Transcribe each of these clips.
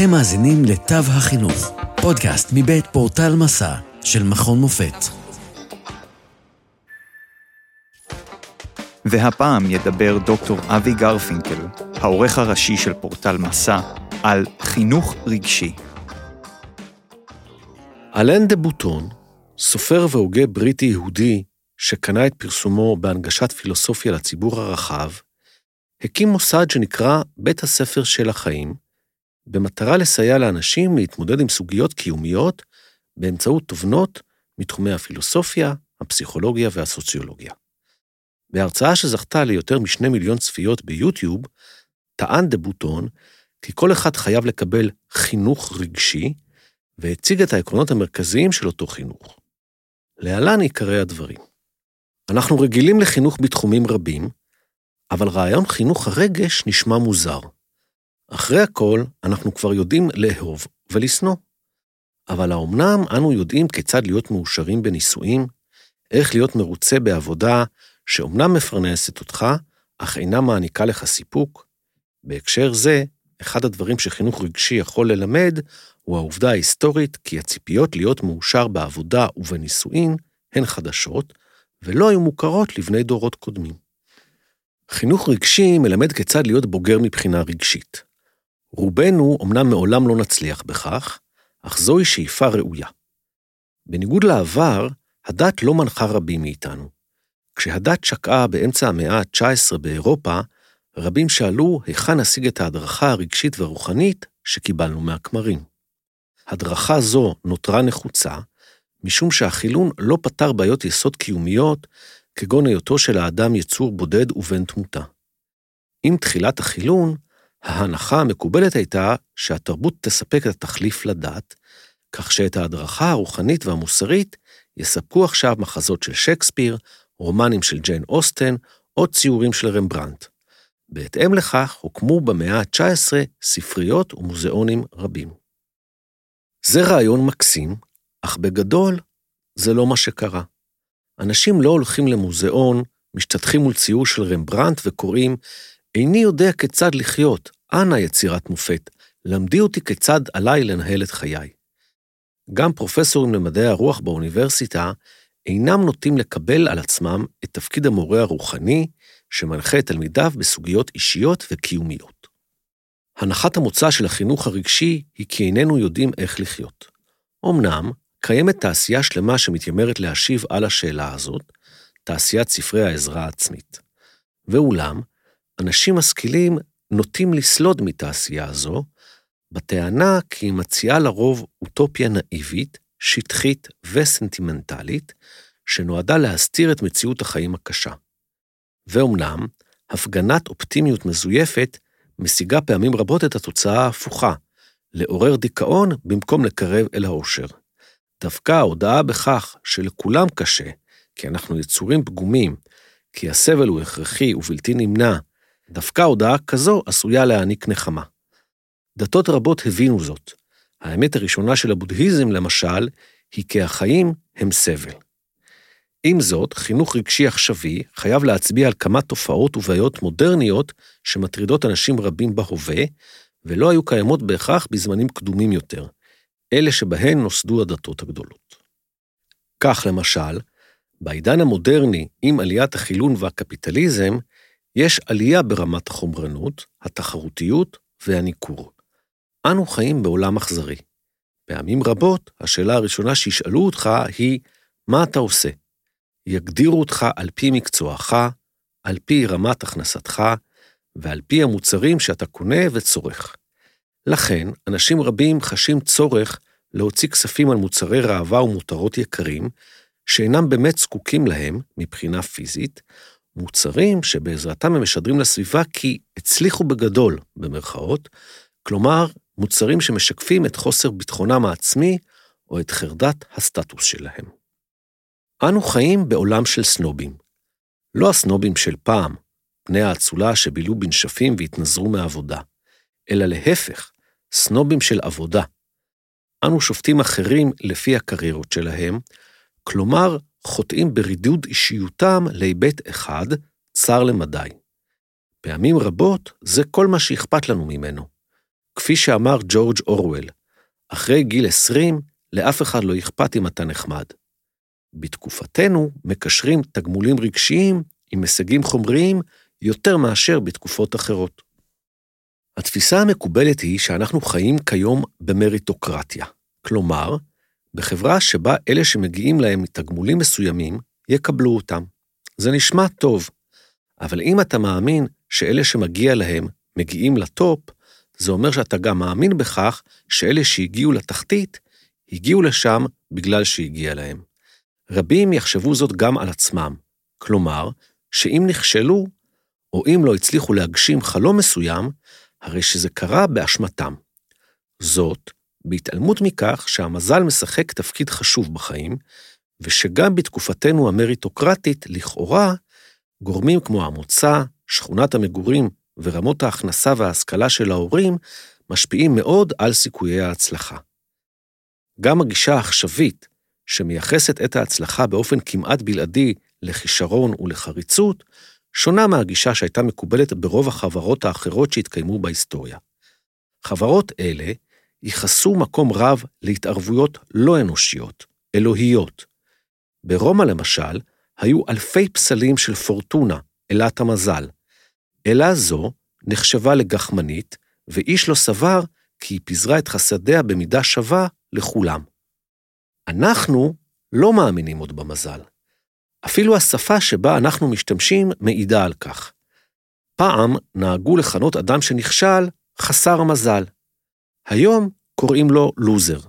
אתם מאזינים לתו החינוך, פודקאסט מבית פורטל מסע של מכון מופת. והפעם ידבר דוקטור אבי גרפינקל, העורך הראשי של פורטל מסע, על חינוך רגשי. אלן דה בוטון, סופר והוגה בריטי-יהודי שקנה את פרסומו בהנגשת פילוסופיה לציבור הרחב, הקים מוסד שנקרא בית הספר של החיים, במטרה לסייע לאנשים להתמודד עם סוגיות קיומיות באמצעות תובנות מתחומי הפילוסופיה, הפסיכולוגיה והסוציולוגיה. בהרצאה שזכתה ליותר משני מיליון צפיות ביוטיוב, טען דה בוטון כי כל אחד חייב לקבל חינוך רגשי, והציג את העקרונות המרכזיים של אותו חינוך. להלן עיקרי הדברים. אנחנו רגילים לחינוך בתחומים רבים, אבל רעיון חינוך הרגש נשמע מוזר. אחרי הכל, אנחנו כבר יודעים לאהוב ולשנוא. אבל האומנם אנו יודעים כיצד להיות מאושרים בנישואים, איך להיות מרוצה בעבודה שאומנם מפרנסת אותך, אך אינה מעניקה לך סיפוק? בהקשר זה, אחד הדברים שחינוך רגשי יכול ללמד, הוא העובדה ההיסטורית כי הציפיות להיות מאושר בעבודה ובנישואין הן חדשות, ולא היו מוכרות לבני דורות קודמים. חינוך רגשי מלמד כיצד להיות בוגר מבחינה רגשית. רובנו אמנם מעולם לא נצליח בכך, אך זוהי שאיפה ראויה. בניגוד לעבר, הדת לא מנחה רבים מאיתנו. כשהדת שקעה באמצע המאה ה-19 באירופה, רבים שאלו היכן נשיג את ההדרכה הרגשית והרוחנית שקיבלנו מהכמרים. הדרכה זו נותרה נחוצה, משום שהחילון לא פתר בעיות יסוד קיומיות, כגון היותו של האדם יצור בודד ובן תמותה. עם תחילת החילון, ההנחה המקובלת הייתה שהתרבות תספק את התחליף לדת, כך שאת ההדרכה הרוחנית והמוסרית יספקו עכשיו מחזות של שייקספיר, רומנים של ג'יין אוסטן או ציורים של רמברנט. בהתאם לכך הוקמו במאה ה-19 ספריות ומוזיאונים רבים. זה רעיון מקסים, אך בגדול זה לא מה שקרה. אנשים לא הולכים למוזיאון, משתטחים מול ציור של רמברנט וקוראים, איני יודע כיצד לחיות, אנא יצירת מופת, למדי אותי כיצד עליי לנהל את חיי. גם פרופסורים למדעי הרוח באוניברסיטה אינם נוטים לקבל על עצמם את תפקיד המורה הרוחני שמנחה את תלמידיו בסוגיות אישיות וקיומיות. הנחת המוצא של החינוך הרגשי היא כי איננו יודעים איך לחיות. אמנם, קיימת תעשייה שלמה שמתיימרת להשיב על השאלה הזאת, תעשיית ספרי העזרה העצמית. ואולם, אנשים משכילים נוטים לסלוד מתעשייה זו, בטענה כי היא מציעה לרוב אוטופיה נאיבית, שטחית וסנטימנטלית, שנועדה להסתיר את מציאות החיים הקשה. ואומנם, הפגנת אופטימיות מזויפת משיגה פעמים רבות את התוצאה ההפוכה, לעורר דיכאון במקום לקרב אל האושר. דווקא ההודעה בכך שלכולם קשה, כי אנחנו יצורים פגומים, כי הסבל הוא הכרחי ובלתי נמנע, דווקא הודעה כזו עשויה להעניק נחמה. דתות רבות הבינו זאת. האמת הראשונה של הבודהיזם, למשל, היא כי החיים הם סבל. עם זאת, חינוך רגשי עכשווי חייב להצביע על כמה תופעות ובעיות מודרניות שמטרידות אנשים רבים בהווה, ולא היו קיימות בהכרח בזמנים קדומים יותר, אלה שבהן נוסדו הדתות הגדולות. כך, למשל, בעידן המודרני, עם עליית החילון והקפיטליזם, יש עלייה ברמת החומרנות, התחרותיות והניכור. אנו חיים בעולם אכזרי. פעמים רבות, השאלה הראשונה שישאלו אותך היא, מה אתה עושה? יגדירו אותך על פי מקצועך, על פי רמת הכנסתך, ועל פי המוצרים שאתה קונה וצורך. לכן, אנשים רבים חשים צורך להוציא כספים על מוצרי ראווה ומותרות יקרים, שאינם באמת זקוקים להם מבחינה פיזית, מוצרים שבעזרתם הם משדרים לסביבה כי הצליחו בגדול, במרכאות, כלומר, מוצרים שמשקפים את חוסר ביטחונם העצמי או את חרדת הסטטוס שלהם. אנו חיים בעולם של סנובים. לא הסנובים של פעם, בני האצולה שבילו בנשפים והתנזרו מעבודה, אלא להפך, סנובים של עבודה. אנו שופטים אחרים לפי הקריירות שלהם, כלומר, חוטאים ברידוד אישיותם להיבט אחד, צר למדי. פעמים רבות זה כל מה שאכפת לנו ממנו. כפי שאמר ג'ורג' אורוול, אחרי גיל 20, לאף אחד לא אכפת אם אתה נחמד. בתקופתנו מקשרים תגמולים רגשיים עם הישגים חומריים יותר מאשר בתקופות אחרות. התפיסה המקובלת היא שאנחנו חיים כיום במריטוקרטיה, כלומר, בחברה שבה אלה שמגיעים להם מתגמולים מסוימים, יקבלו אותם. זה נשמע טוב, אבל אם אתה מאמין שאלה שמגיע להם מגיעים לטופ, זה אומר שאתה גם מאמין בכך שאלה שהגיעו לתחתית, הגיעו לשם בגלל שהגיע להם. רבים יחשבו זאת גם על עצמם, כלומר, שאם נכשלו, או אם לא הצליחו להגשים חלום מסוים, הרי שזה קרה באשמתם. זאת, בהתעלמות מכך שהמזל משחק תפקיד חשוב בחיים, ושגם בתקופתנו המריטוקרטית, לכאורה, גורמים כמו המוצא, שכונת המגורים ורמות ההכנסה וההשכלה של ההורים משפיעים מאוד על סיכויי ההצלחה. גם הגישה העכשווית, שמייחסת את ההצלחה באופן כמעט בלעדי לכישרון ולחריצות, שונה מהגישה שהייתה מקובלת ברוב החברות האחרות שהתקיימו בהיסטוריה. חברות אלה ייחסו מקום רב להתערבויות לא אנושיות, אלוהיות. ברומא למשל, היו אלפי פסלים של פורטונה, אלת המזל. אלה זו נחשבה לגחמנית, ואיש לא סבר כי היא פיזרה את חסדיה במידה שווה לכולם. אנחנו לא מאמינים עוד במזל. אפילו השפה שבה אנחנו משתמשים מעידה על כך. פעם נהגו לכנות אדם שנכשל חסר מזל. היום קוראים לו לוזר.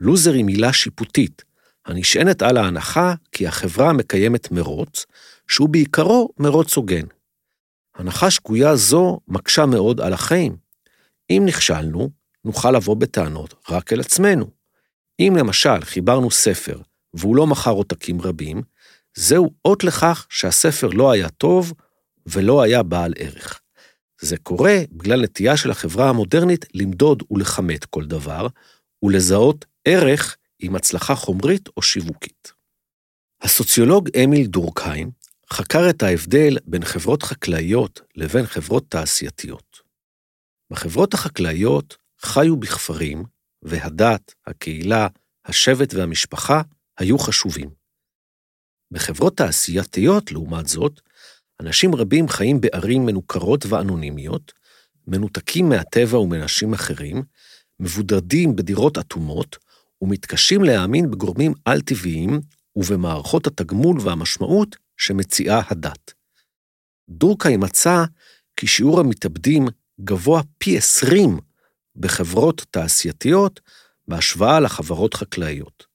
לוזר היא מילה שיפוטית, הנשענת על ההנחה כי החברה מקיימת מרוץ, שהוא בעיקרו מרוץ הוגן. הנחה שגויה זו מקשה מאוד על החיים. אם נכשלנו, נוכל לבוא בטענות רק אל עצמנו. אם למשל חיברנו ספר והוא לא מכר עותקים רבים, זהו אות לכך שהספר לא היה טוב ולא היה בעל ערך. זה קורה בגלל נטייה של החברה המודרנית למדוד ולכמת כל דבר, ולזהות ערך עם הצלחה חומרית או שיווקית. הסוציולוג אמיל דורקהיים חקר את ההבדל בין חברות חקלאיות לבין חברות תעשייתיות. בחברות החקלאיות חיו בכפרים, והדת, הקהילה, השבט והמשפחה היו חשובים. בחברות תעשייתיות, לעומת זאת, אנשים רבים חיים בערים מנוכרות ואנונימיות, מנותקים מהטבע ומאנשים אחרים, מבודדים בדירות אטומות, ומתקשים להאמין בגורמים על-טבעיים ובמערכות התגמול והמשמעות שמציעה הדת. דורקאי מצא כי שיעור המתאבדים גבוה פי 20 בחברות תעשייתיות בהשוואה לחברות חקלאיות.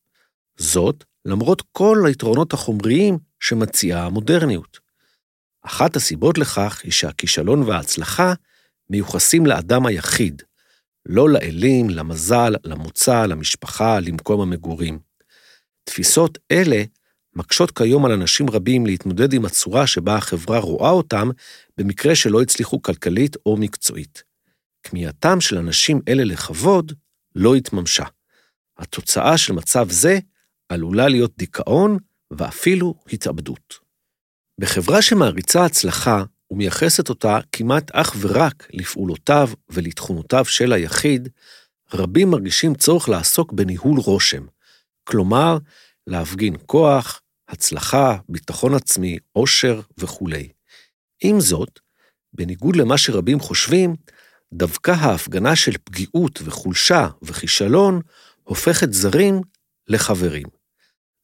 זאת, למרות כל היתרונות החומריים שמציעה המודרניות. אחת הסיבות לכך היא שהכישלון וההצלחה מיוחסים לאדם היחיד, לא לאלים, למזל, למוצא, למשפחה, למקום המגורים. תפיסות אלה מקשות כיום על אנשים רבים להתמודד עם הצורה שבה החברה רואה אותם במקרה שלא הצליחו כלכלית או מקצועית. כמיהתם של אנשים אלה לכבוד לא התממשה. התוצאה של מצב זה עלולה להיות דיכאון ואפילו התאבדות. בחברה שמעריצה הצלחה ומייחסת אותה כמעט אך ורק לפעולותיו ולתכונותיו של היחיד, רבים מרגישים צורך לעסוק בניהול רושם, כלומר, להפגין כוח, הצלחה, ביטחון עצמי, עושר וכולי. עם זאת, בניגוד למה שרבים חושבים, דווקא ההפגנה של פגיעות וחולשה וכישלון הופכת זרים לחברים.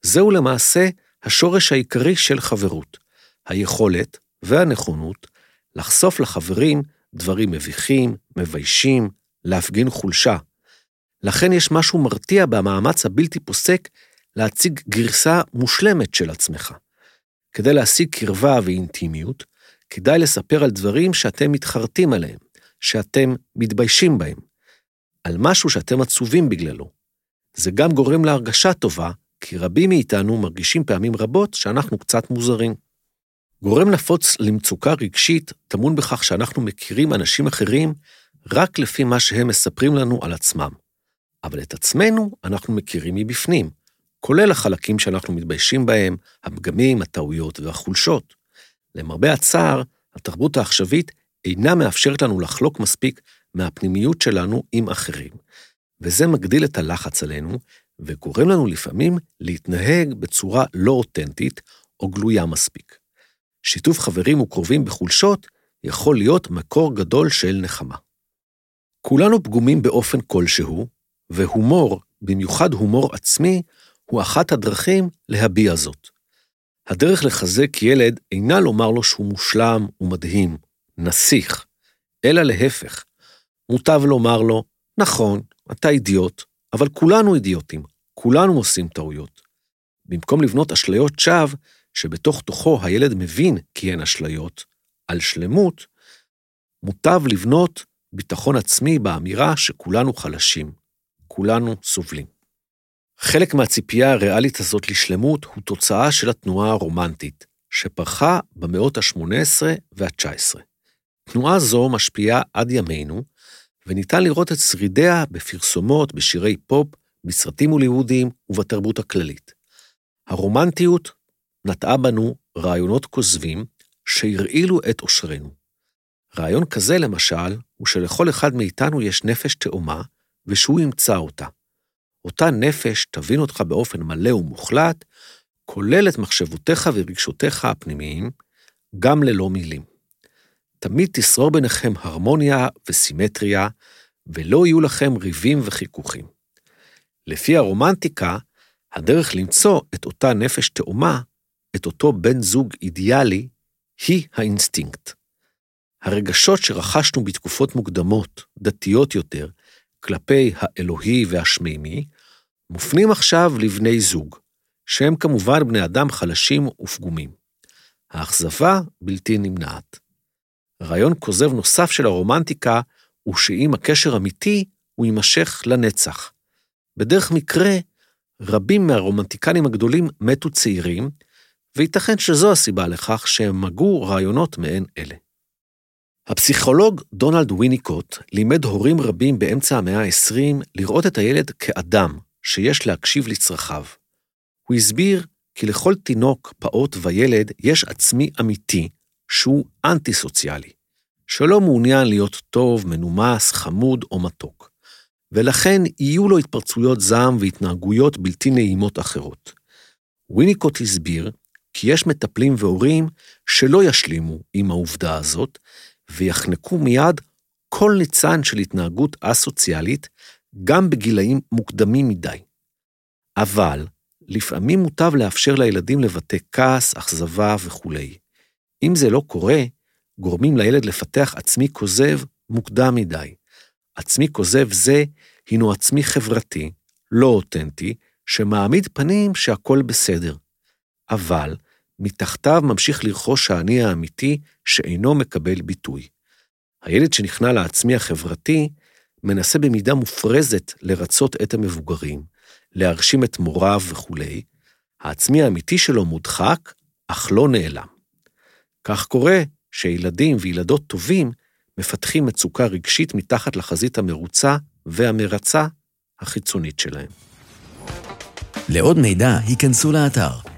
זהו למעשה השורש העיקרי של חברות, היכולת והנכונות לחשוף לחברים דברים מביכים, מביישים, להפגין חולשה. לכן יש משהו מרתיע במאמץ הבלתי פוסק להציג גרסה מושלמת של עצמך. כדי להשיג קרבה ואינטימיות, כדאי לספר על דברים שאתם מתחרטים עליהם, שאתם מתביישים בהם, על משהו שאתם עצובים בגללו. זה גם גורם להרגשה טובה, כי רבים מאיתנו מרגישים פעמים רבות שאנחנו קצת מוזרים. גורם נפוץ למצוקה רגשית טמון בכך שאנחנו מכירים אנשים אחרים רק לפי מה שהם מספרים לנו על עצמם. אבל את עצמנו אנחנו מכירים מבפנים, כולל החלקים שאנחנו מתביישים בהם, הפגמים, הטעויות והחולשות. למרבה הצער, התרבות העכשווית אינה מאפשרת לנו לחלוק מספיק מהפנימיות שלנו עם אחרים, וזה מגדיל את הלחץ עלינו, וגורם לנו לפעמים להתנהג בצורה לא אותנטית או גלויה מספיק. שיתוף חברים וקרובים בחולשות יכול להיות מקור גדול של נחמה. כולנו פגומים באופן כלשהו, והומור, במיוחד הומור עצמי, הוא אחת הדרכים להביע זאת. הדרך לחזק ילד אינה לומר לו שהוא מושלם ומדהים, נסיך, אלא להפך. מוטב לומר לו, נכון, אתה אידיוט, אבל כולנו אידיוטים, כולנו עושים טעויות. במקום לבנות אשליות שווא, שבתוך תוכו הילד מבין כי הן אשליות, על שלמות, מוטב לבנות ביטחון עצמי באמירה שכולנו חלשים, כולנו סובלים. חלק מהציפייה הריאלית הזאת לשלמות הוא תוצאה של התנועה הרומנטית, שפרחה במאות ה-18 וה-19. תנועה זו משפיעה עד ימינו, וניתן לראות את שרידיה בפרסומות, בשירי פופ, בסרטים הוליוודיים ובתרבות הכללית. הרומנטיות נטעה בנו רעיונות כוזבים שהרעילו את עושרנו. רעיון כזה, למשל, הוא שלכל אחד מאיתנו יש נפש תאומה, ושהוא ימצא אותה. אותה נפש תבין אותך באופן מלא ומוחלט, כולל את מחשבותיך ורגשותיך הפנימיים, גם ללא מילים. תמיד תשרור ביניכם הרמוניה וסימטריה, ולא יהיו לכם ריבים וחיכוכים. לפי הרומנטיקה, הדרך למצוא את אותה נפש תאומה, את אותו בן זוג אידיאלי, היא האינסטינקט. הרגשות שרכשנו בתקופות מוקדמות, דתיות יותר, כלפי האלוהי והשמימי, מופנים עכשיו לבני זוג, שהם כמובן בני אדם חלשים ופגומים. האכזבה בלתי נמנעת. רעיון כוזב נוסף של הרומנטיקה הוא שאם הקשר אמיתי, הוא יימשך לנצח. בדרך מקרה, רבים מהרומנטיקנים הגדולים מתו צעירים, וייתכן שזו הסיבה לכך שהם מגו רעיונות מעין אלה. הפסיכולוג דונלד ויניקוט לימד הורים רבים באמצע המאה ה-20 לראות את הילד כאדם שיש להקשיב לצרכיו. הוא הסביר כי לכל תינוק, פעוט וילד יש עצמי אמיתי, שהוא אנטי-סוציאלי, שלא מעוניין להיות טוב, מנומס, חמוד או מתוק, ולכן יהיו לו התפרצויות זעם והתנהגויות בלתי נעימות אחרות. ויניקוט הסביר כי יש מטפלים והורים שלא ישלימו עם העובדה הזאת, ויחנקו מיד כל ניצן של התנהגות אסוציאלית, גם בגילאים מוקדמים מדי. אבל לפעמים מוטב לאפשר לילדים לבטא כעס, אכזבה וכולי. אם זה לא קורה, גורמים לילד לפתח עצמי כוזב מוקדם מדי. עצמי כוזב זה הינו עצמי חברתי, לא אותנטי, שמעמיד פנים שהכל בסדר. אבל מתחתיו ממשיך לרכוש האני האמיתי שאינו מקבל ביטוי. הילד שנכנע לעצמי החברתי, מנסה במידה מופרזת לרצות את המבוגרים, להרשים את מוריו וכולי, העצמי האמיתי שלו מודחק, אך לא נעלם. כך קורה שילדים וילדות טובים מפתחים מצוקה רגשית מתחת לחזית המרוצה והמרצה החיצונית שלהם. לעוד מידע, היכנסו לאתר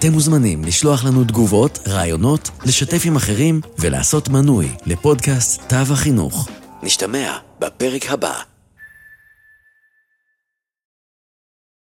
אתם מוזמנים לשלוח לנו תגובות, רעיונות, לשתף עם אחרים ולעשות מנוי לפודקאסט תו החינוך. נשתמע בפרק הבא.